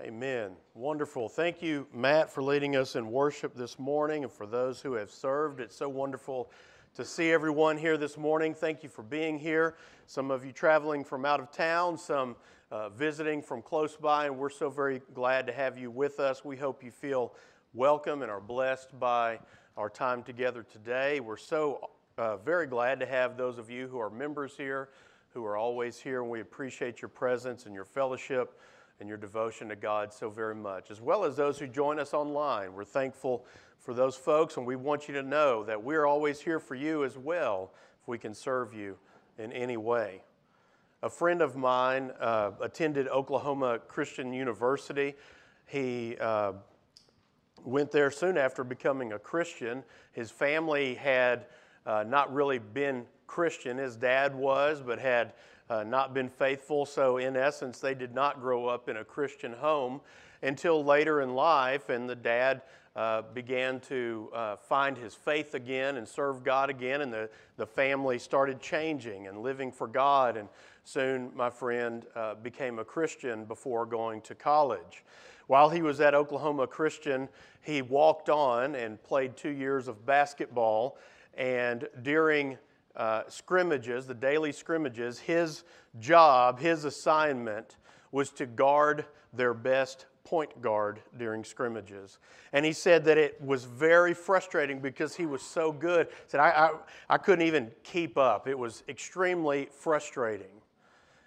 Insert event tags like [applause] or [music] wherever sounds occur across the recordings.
Amen. Wonderful. Thank you, Matt, for leading us in worship this morning and for those who have served. It's so wonderful to see everyone here this morning. Thank you for being here. Some of you traveling from out of town, some uh, visiting from close by, and we're so very glad to have you with us. We hope you feel welcome and are blessed by our time together today. We're so uh, very glad to have those of you who are members here, who are always here, and we appreciate your presence and your fellowship and your devotion to God so very much, as well as those who join us online. We're thankful for those folks, and we want you to know that we're always here for you as well if we can serve you in any way. A friend of mine uh, attended Oklahoma Christian University. He uh, went there soon after becoming a Christian. His family had uh, not really been Christian. His dad was, but had uh, not been faithful. So, in essence, they did not grow up in a Christian home until later in life, and the dad uh, began to uh, find his faith again and serve God again, and the, the family started changing and living for God. And soon, my friend uh, became a Christian before going to college. While he was at Oklahoma Christian, he walked on and played two years of basketball. And during uh, scrimmages, the daily scrimmages, his job, his assignment was to guard their best point guard during scrimmages. And he said that it was very frustrating because he was so good. He said, I, I, I couldn't even keep up. It was extremely frustrating.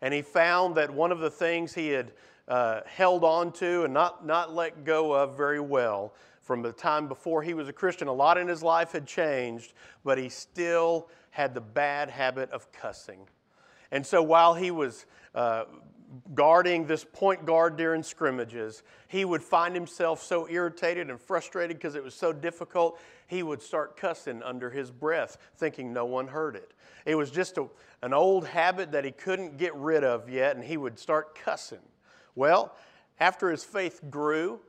And he found that one of the things he had uh, held on to and not, not let go of very well from the time before he was a Christian, a lot in his life had changed, but he still had the bad habit of cussing. And so while he was uh, guarding this point guard during scrimmages, he would find himself so irritated and frustrated because it was so difficult, he would start cussing under his breath, thinking no one heard it. It was just a, an old habit that he couldn't get rid of yet, and he would start cussing. Well, after his faith grew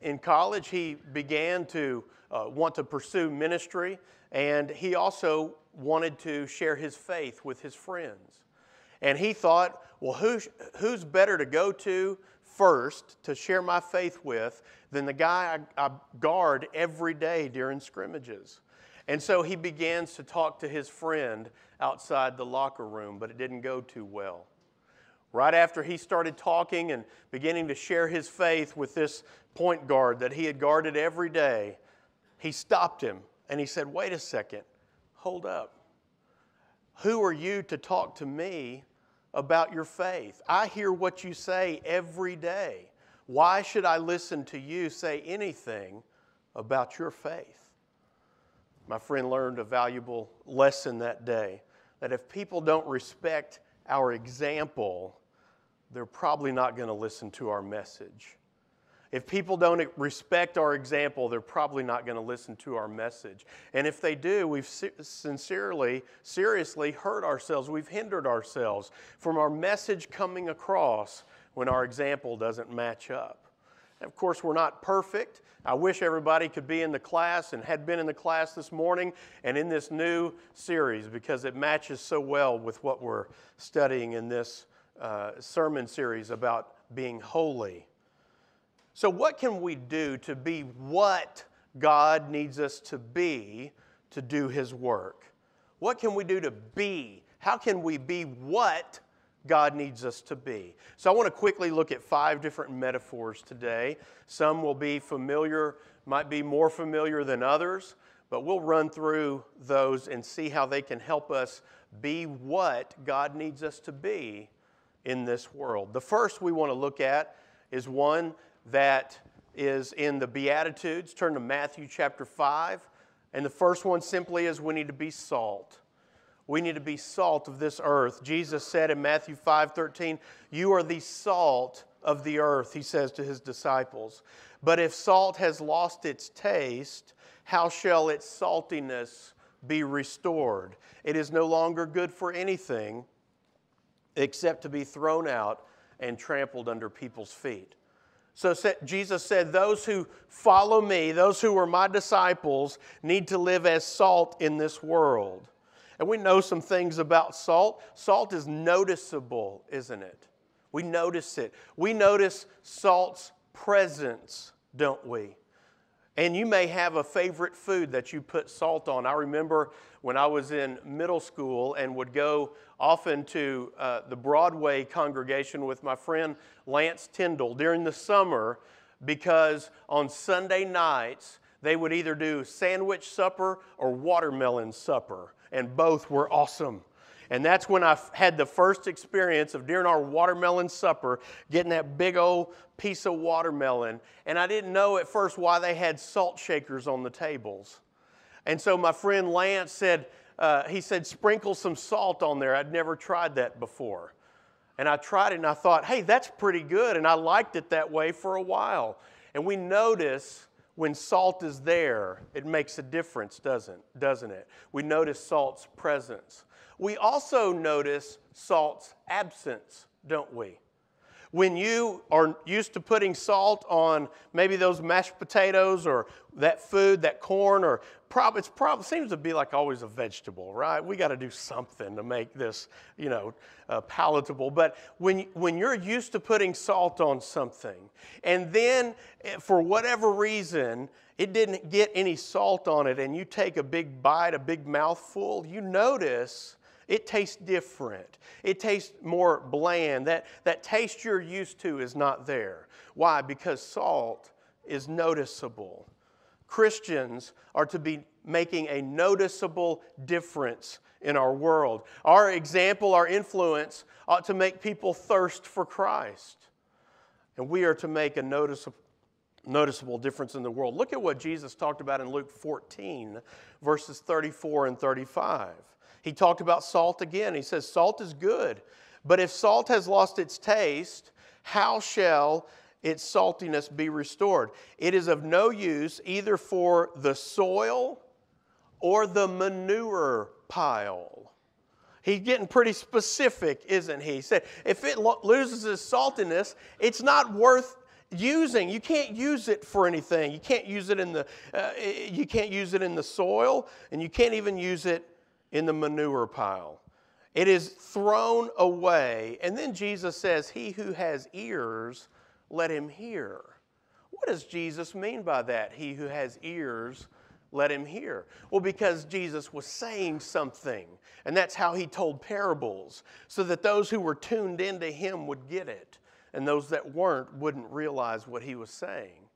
in college, he began to uh, want to pursue ministry, and he also wanted to share his faith with his friends. And he thought, well, who's, who's better to go to first to share my faith with than the guy I, I guard every day during scrimmages? And so he begins to talk to his friend outside the locker room, but it didn't go too well. Right after he started talking and beginning to share his faith with this point guard that he had guarded every day, he stopped him and he said, Wait a second hold up. Who are you to talk to me about your faith? I hear what you say every day. Why should I listen to you say anything about your faith? My friend learned a valuable lesson that day that if people don't respect our example, they're probably not going to listen to our message. If people don't respect our example, they're probably not going to listen to our message. And if they do, we've sincerely, seriously hurt ourselves. We've hindered ourselves from our message coming across when our example doesn't match up. And of course, we're not perfect. I wish everybody could be in the class and had been in the class this morning and in this new series because it matches so well with what we're studying in this uh, sermon series about being holy. So, what can we do to be what God needs us to be to do His work? What can we do to be? How can we be what God needs us to be? So, I want to quickly look at five different metaphors today. Some will be familiar, might be more familiar than others, but we'll run through those and see how they can help us be what God needs us to be in this world. The first we want to look at is one that is in the Beatitudes. Turn to Matthew chapter 5. And the first one simply is we need to be salt. We need to be salt of this earth. Jesus said in Matthew 5 13, You are the salt of the earth, he says to his disciples. But if salt has lost its taste, how shall its saltiness be restored? It is no longer good for anything except to be thrown out and trampled under people's feet. So Jesus said, Those who follow me, those who are my disciples, need to live as salt in this world. And we know some things about salt. Salt is noticeable, isn't it? We notice it. We notice salt's presence, don't we? And you may have a favorite food that you put salt on. I remember when I was in middle school and would go often to uh, the Broadway congregation with my friend Lance Tyndall during the summer because on Sunday nights they would either do sandwich supper or watermelon supper, and both were awesome. And that's when I had the first experience of during our watermelon supper getting that big old piece of watermelon. And I didn't know at first why they had salt shakers on the tables. And so my friend Lance said, uh, he said, sprinkle some salt on there. I'd never tried that before. And I tried it and I thought, hey, that's pretty good. And I liked it that way for a while. And we notice when salt is there, it makes a difference, doesn't, doesn't it? We notice salt's presence. We also notice salt's absence, don't we? When you are used to putting salt on maybe those mashed potatoes or that food, that corn, or prob- probably seems to be like always a vegetable, right? We got to do something to make this, you know, uh, palatable. But when when you're used to putting salt on something, and then eh, for whatever reason it didn't get any salt on it, and you take a big bite, a big mouthful, you notice it tastes different. It tastes more bland. That, that taste you're used to is not there. Why? Because salt is noticeable. Christians are to be making a noticeable difference in our world. Our example, our influence ought to make people thirst for Christ. And we are to make a noticeable noticeable difference in the world. Look at what Jesus talked about in Luke 14, verses 34 and 35. He talked about salt again. He says, Salt is good, but if salt has lost its taste, how shall its saltiness be restored? It is of no use either for the soil or the manure pile. He's getting pretty specific, isn't he? He said, if it lo- loses its saltiness, it's not worth using. You can't use it for anything. You can't use it in the, uh, you can't use it in the soil, and you can't even use it in the manure pile. It is thrown away. And then Jesus says, He who has ears, let him hear. What does Jesus mean by that? He who has ears, let him hear. Well, because Jesus was saying something, and that's how he told parables, so that those who were tuned into him would get it, and those that weren't wouldn't realize what he was saying.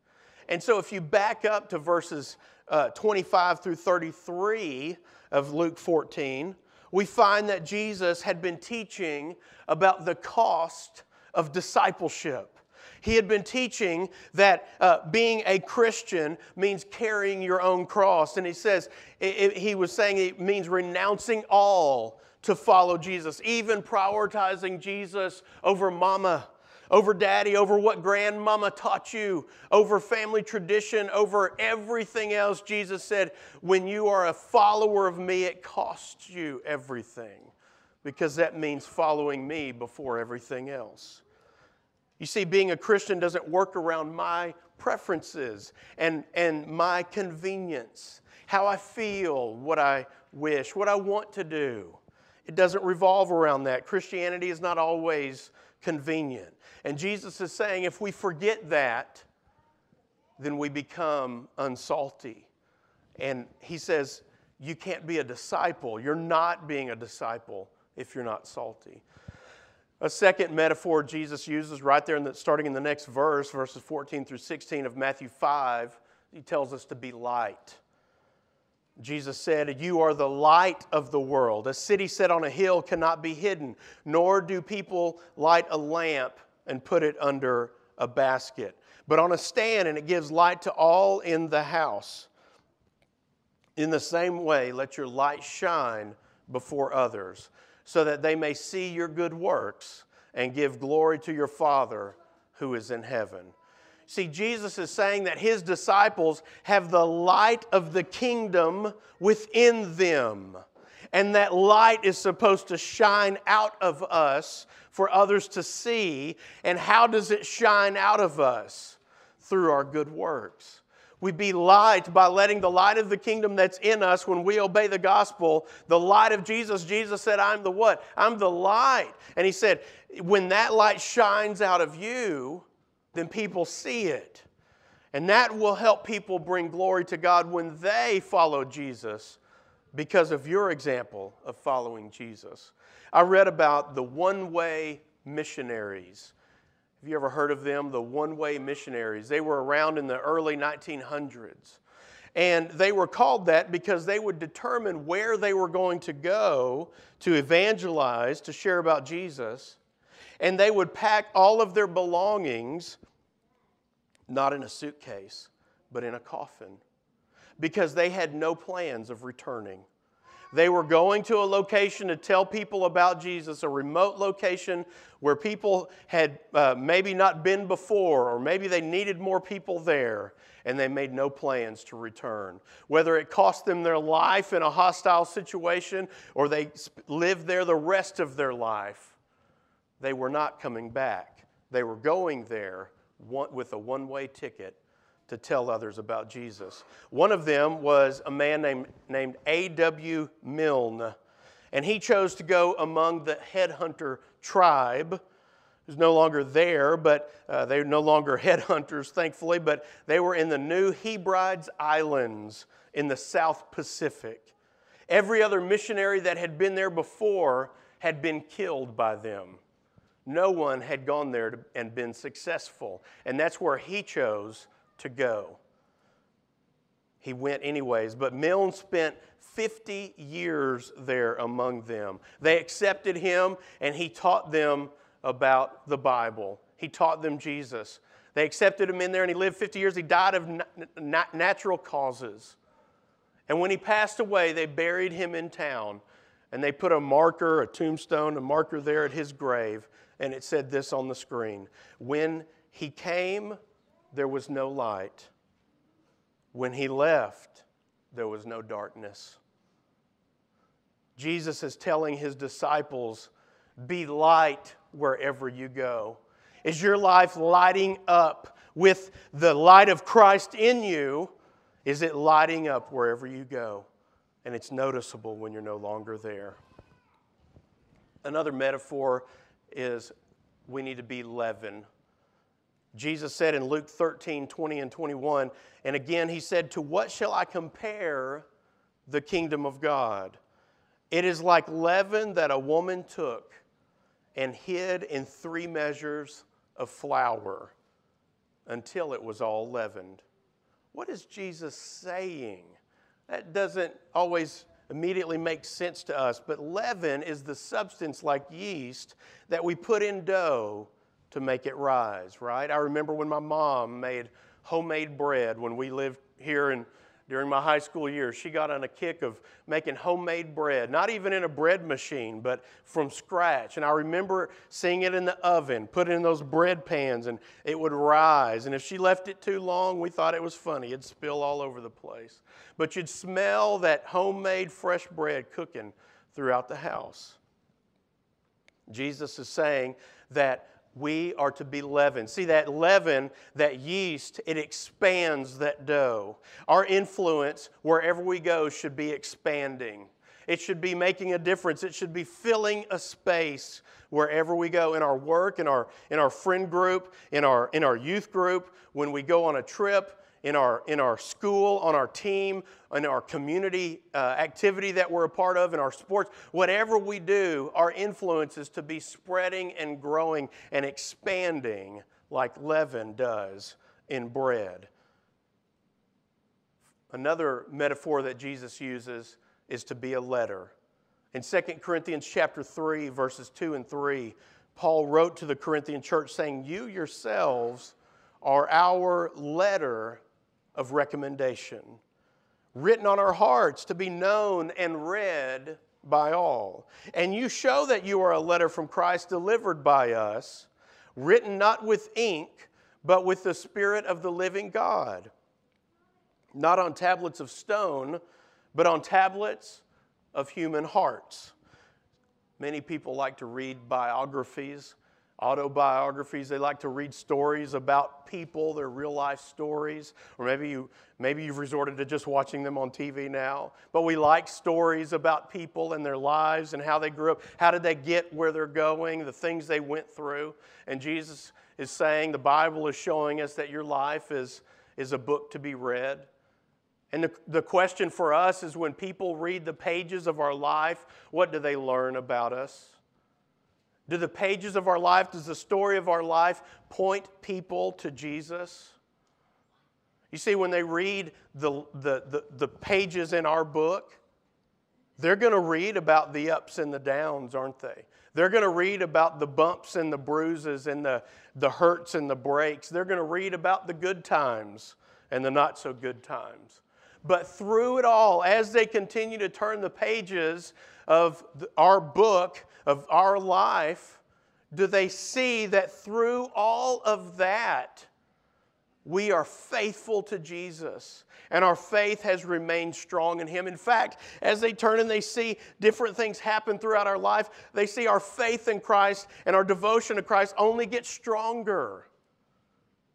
And so, if you back up to verses uh, 25 through 33 of Luke 14, we find that Jesus had been teaching about the cost of discipleship. He had been teaching that uh, being a Christian means carrying your own cross. And he says, it, it, he was saying it means renouncing all to follow Jesus, even prioritizing Jesus over mama over daddy, over what grandmama taught you, over family tradition, over everything else. Jesus said, when you are a follower of me, it costs you everything because that means following me before everything else. You see, being a Christian doesn't work around my preferences and, and my convenience, how I feel, what I wish, what I want to do. It doesn't revolve around that. Christianity is not always convenient. And Jesus is saying if we forget that, then we become unsalty. And he says, you can't be a disciple. You're not being a disciple if you're not salty. A second metaphor Jesus uses right there, in the, starting in the next verse, verses 14 through 16 of Matthew 5, he tells us to be light. Jesus said, You are the light of the world. A city set on a hill cannot be hidden, nor do people light a lamp and put it under a basket, but on a stand, and it gives light to all in the house. In the same way, let your light shine before others, so that they may see your good works and give glory to your Father who is in heaven. See, Jesus is saying that his disciples have the light of the kingdom within them. And that light is supposed to shine out of us for others to see. And how does it shine out of us? Through our good works. We be light by letting the light of the kingdom that's in us when we obey the gospel, the light of Jesus. Jesus said, I'm the what? I'm the light. And he said, when that light shines out of you, then people see it. And that will help people bring glory to God when they follow Jesus because of your example of following Jesus. I read about the one way missionaries. Have you ever heard of them? The one way missionaries. They were around in the early 1900s. And they were called that because they would determine where they were going to go to evangelize, to share about Jesus. And they would pack all of their belongings, not in a suitcase, but in a coffin, because they had no plans of returning. They were going to a location to tell people about Jesus, a remote location where people had uh, maybe not been before, or maybe they needed more people there, and they made no plans to return. Whether it cost them their life in a hostile situation or they lived there the rest of their life, they were not coming back. They were going there with a one way ticket to tell others about Jesus. One of them was a man named, named A.W. Milne, and he chose to go among the headhunter tribe, who's no longer there, but uh, they're no longer [laughs] headhunters, thankfully, but they were in the New Hebrides Islands in the South Pacific. Every other missionary that had been there before had been killed by them. No one had gone there to, and been successful. And that's where he chose to go. He went anyways, but Milne spent 50 years there among them. They accepted him and he taught them about the Bible. He taught them Jesus. They accepted him in there and he lived 50 years. He died of natural causes. And when he passed away, they buried him in town and they put a marker, a tombstone, a marker there at his grave. And it said this on the screen When he came, there was no light. When he left, there was no darkness. Jesus is telling his disciples, Be light wherever you go. Is your life lighting up with the light of Christ in you? Is it lighting up wherever you go? And it's noticeable when you're no longer there. Another metaphor is we need to be leaven Jesus said in Luke 13, 20 and 21, and again he said, To what shall I compare the kingdom of God? It is like leaven that a woman took and hid in three measures of flour until it was all leavened. What is Jesus saying? That doesn't always immediately makes sense to us, but leaven is the substance like yeast that we put in dough to make it rise, right? I remember when my mom made homemade bread when we lived here in during my high school years. She got on a kick of making homemade bread, not even in a bread machine, but from scratch. And I remember seeing it in the oven, put it in those bread pans, and it would rise. And if she left it too long, we thought it was funny. It'd spill all over the place. But you'd smell that homemade fresh bread cooking throughout the house. Jesus is saying that we are to be leaven. See, that leaven, that yeast, it expands that dough. Our influence, wherever we go, should be expanding. It should be making a difference. It should be filling a space wherever we go in our work, in our, in our friend group, in our, in our youth group, when we go on a trip, in our, in our school, on our team, in our community uh, activity that we're a part of, in our sports, whatever we do, our influence is to be spreading and growing and expanding like leaven does in bread. Another metaphor that Jesus uses is to be a letter. In 2 Corinthians chapter 3 verses 2 and 3, Paul wrote to the Corinthian church saying, "You yourselves are our letter of recommendation, written on our hearts to be known and read by all. And you show that you are a letter from Christ delivered by us, written not with ink, but with the Spirit of the living God, not on tablets of stone, but on tablets of human hearts. Many people like to read biographies autobiographies. They like to read stories about people, their real life stories. Or maybe, you, maybe you've resorted to just watching them on TV now. But we like stories about people and their lives and how they grew up. How did they get where they're going, the things they went through. And Jesus is saying, the Bible is showing us that your life is, is a book to be read. And the, the question for us is when people read the pages of our life, what do they learn about us? Do the pages of our life, does the story of our life point people to Jesus? You see, when they read the, the, the, the pages in our book, they're going to read about the ups and the downs, aren't they? They're going to read about the bumps and the bruises and the, the hurts and the breaks. They're going to read about the good times and the not so good times. But through it all, as they continue to turn the pages of our book, of our life, do they see that through all of that, we are faithful to Jesus and our faith has remained strong in Him. In fact, as they turn and they see different things happen throughout our life, they see our faith in Christ and our devotion to Christ only get stronger.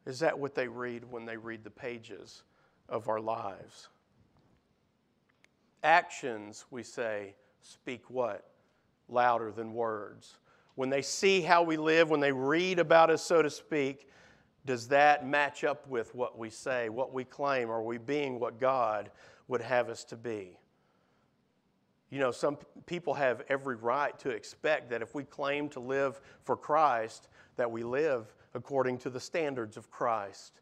Is that what they read when they read the pages of our lives? Actions, we say, speak what? Louder than words. When they see how we live, when they read about us, so to speak, does that match up with what we say, what we claim? Are we being what God would have us to be? You know, some people have every right to expect that if we claim to live for Christ, that we live according to the standards of Christ.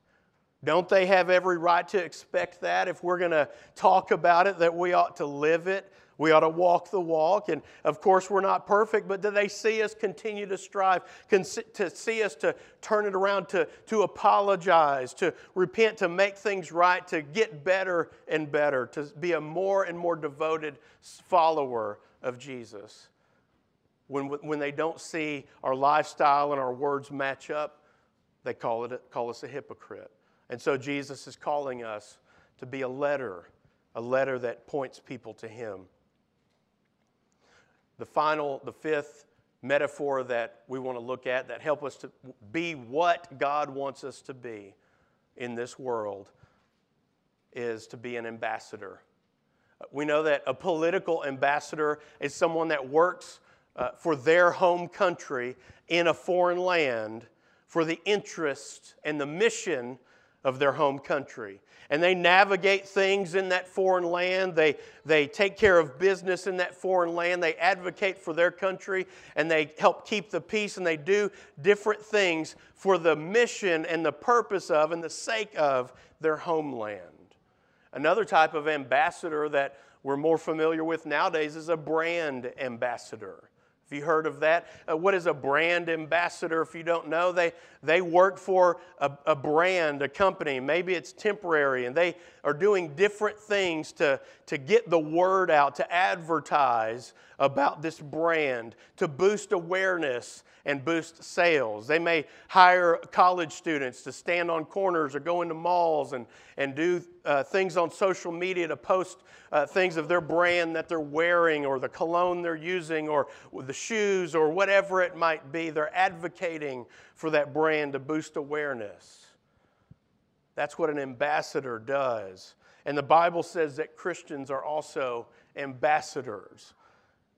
Don't they have every right to expect that if we're going to talk about it, that we ought to live it? We ought to walk the walk. And of course, we're not perfect, but do they see us continue to strive, to see us to turn it around, to, to apologize, to repent, to make things right, to get better and better, to be a more and more devoted follower of Jesus? When, when they don't see our lifestyle and our words match up, they call, it, call us a hypocrite. And so Jesus is calling us to be a letter, a letter that points people to Him. The final, the fifth metaphor that we want to look at that help us to be what God wants us to be in this world is to be an ambassador. We know that a political ambassador is someone that works uh, for their home country in a foreign land for the interest and the mission of their home country. And they navigate things in that foreign land. They, they take care of business in that foreign land. They advocate for their country and they help keep the peace and they do different things for the mission and the purpose of and the sake of their homeland. Another type of ambassador that we're more familiar with nowadays is a brand ambassador. Have you heard of that? Uh, what is a brand ambassador? If you don't know, they, they work for a, a brand, a company. Maybe it's temporary, and they are doing different things to, to get the word out, to advertise about this brand, to boost awareness and boost sales. They may hire college students to stand on corners or go into malls and, and do uh, things on social media to post uh, things of their brand that they're wearing or the cologne they're using or the shoes or whatever it might be. They're advocating for that brand to boost awareness. That's what an ambassador does. And the Bible says that Christians are also ambassadors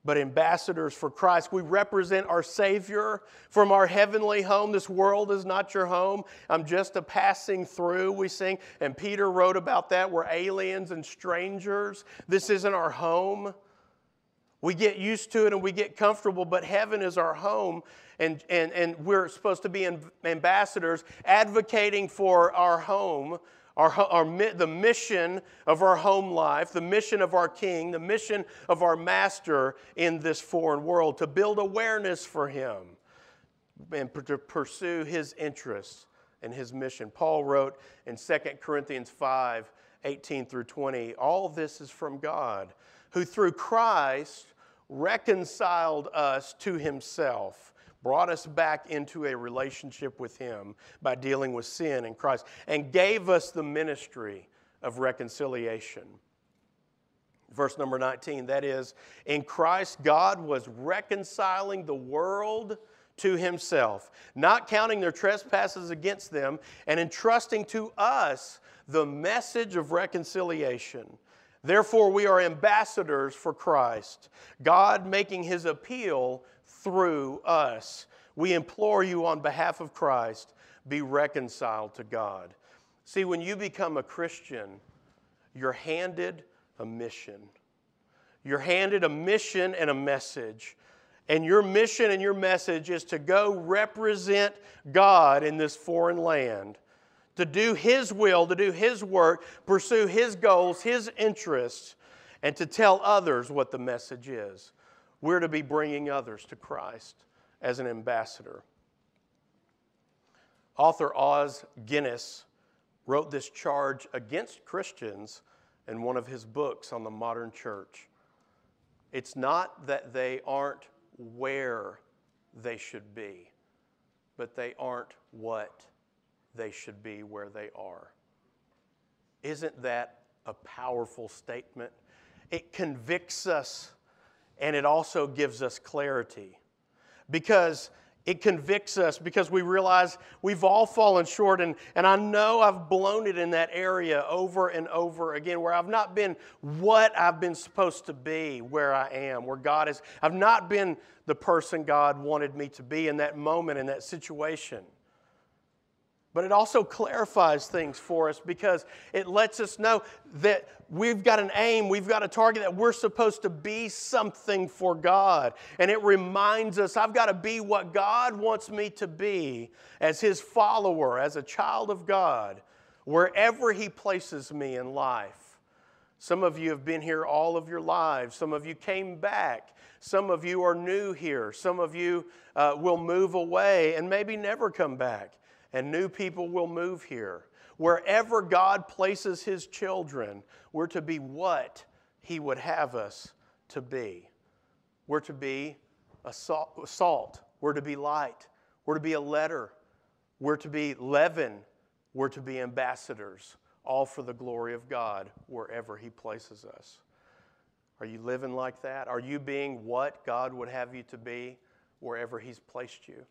but ambassadors for Christ. We represent our Savior from our heavenly home. This world is not your home. I'm just a passing through, we sing. And Peter wrote about that. We're aliens and strangers. This isn't our home. We get used to it and we get comfortable, but heaven is our home. And, and, and we're supposed to be ambassadors advocating for our home our, our, the mission of our home life, the mission of our King, the mission of our Master in this foreign world, to build awareness for Him and to pursue His interests and His mission. Paul wrote in 2 Corinthians 5 18 through 20, All this is from God, who through Christ reconciled us to Himself brought us back into a relationship with Him by dealing with sin in Christ, and gave us the ministry of reconciliation. Verse number 19, that is, in Christ, God was reconciling the world to himself, not counting their trespasses against them, and entrusting to us the message of reconciliation. Therefore, we are ambassadors for Christ, God making his appeal through us. We implore you on behalf of Christ, be reconciled to God. See, when you become a Christian, you're handed a mission. You're handed a mission and a message. And your mission and your message is to go represent God in this foreign land, to do His will, to do His work, pursue His goals, His interests, and to tell others what the message is. We're to be bringing others to Christ as an ambassador. Author Os Guinness wrote this charge against Christians in one of his books on the modern church. It's not that they aren't where they should be, but they aren't what they should be where they are. Isn't that a powerful statement? It convicts us and it also gives us clarity because it convicts us because we realize we've all fallen short. And, and I know I've blown it in that area over and over again where I've not been what I've been supposed to be where I am, where God is. I've not been the person God wanted me to be in that moment, in that situation. But it also clarifies things for us because it lets us know that we've got an aim, we've got a target, that we're supposed to be something for God. And it reminds us I've got to be what God wants me to be as His follower, as a child of God, wherever He places me in life. Some of you have been here all of your lives, some of you came back. Some of you are new here. Some of you uh, will move away and maybe never come back and new people will move here. Wherever God places his children, we're to be what he would have us to be. We're to be a salt, we're to be light, we're to be a letter, we're to be leaven, we're to be ambassadors, all for the glory of God wherever he places us. Are you living like that? Are you being what God would have you to be wherever he's placed you?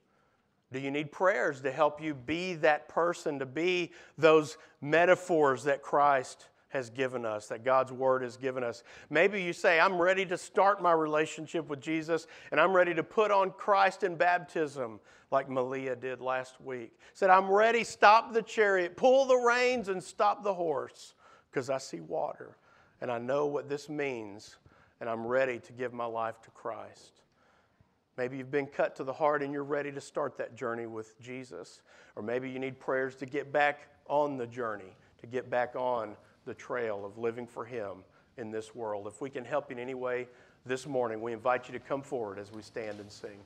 Do you need prayers to help you be that person, to be those metaphors that Christ has given us, that God's Word has given us? Maybe you say, I'm ready to start my relationship with Jesus and I'm ready to put on Christ in baptism, like Malia did last week. Said, I'm ready, stop the chariot, pull the reins, and stop the horse because I see water and I know what this means and I'm ready to give my life to Christ. Maybe you've been cut to the heart and you're ready to start that journey with Jesus. Or maybe you need prayers to get back on the journey, to get back on the trail of living for Him in this world. If we can help you in any way this morning, we invite you to come forward as we stand and sing.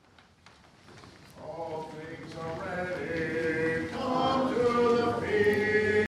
All things are ready.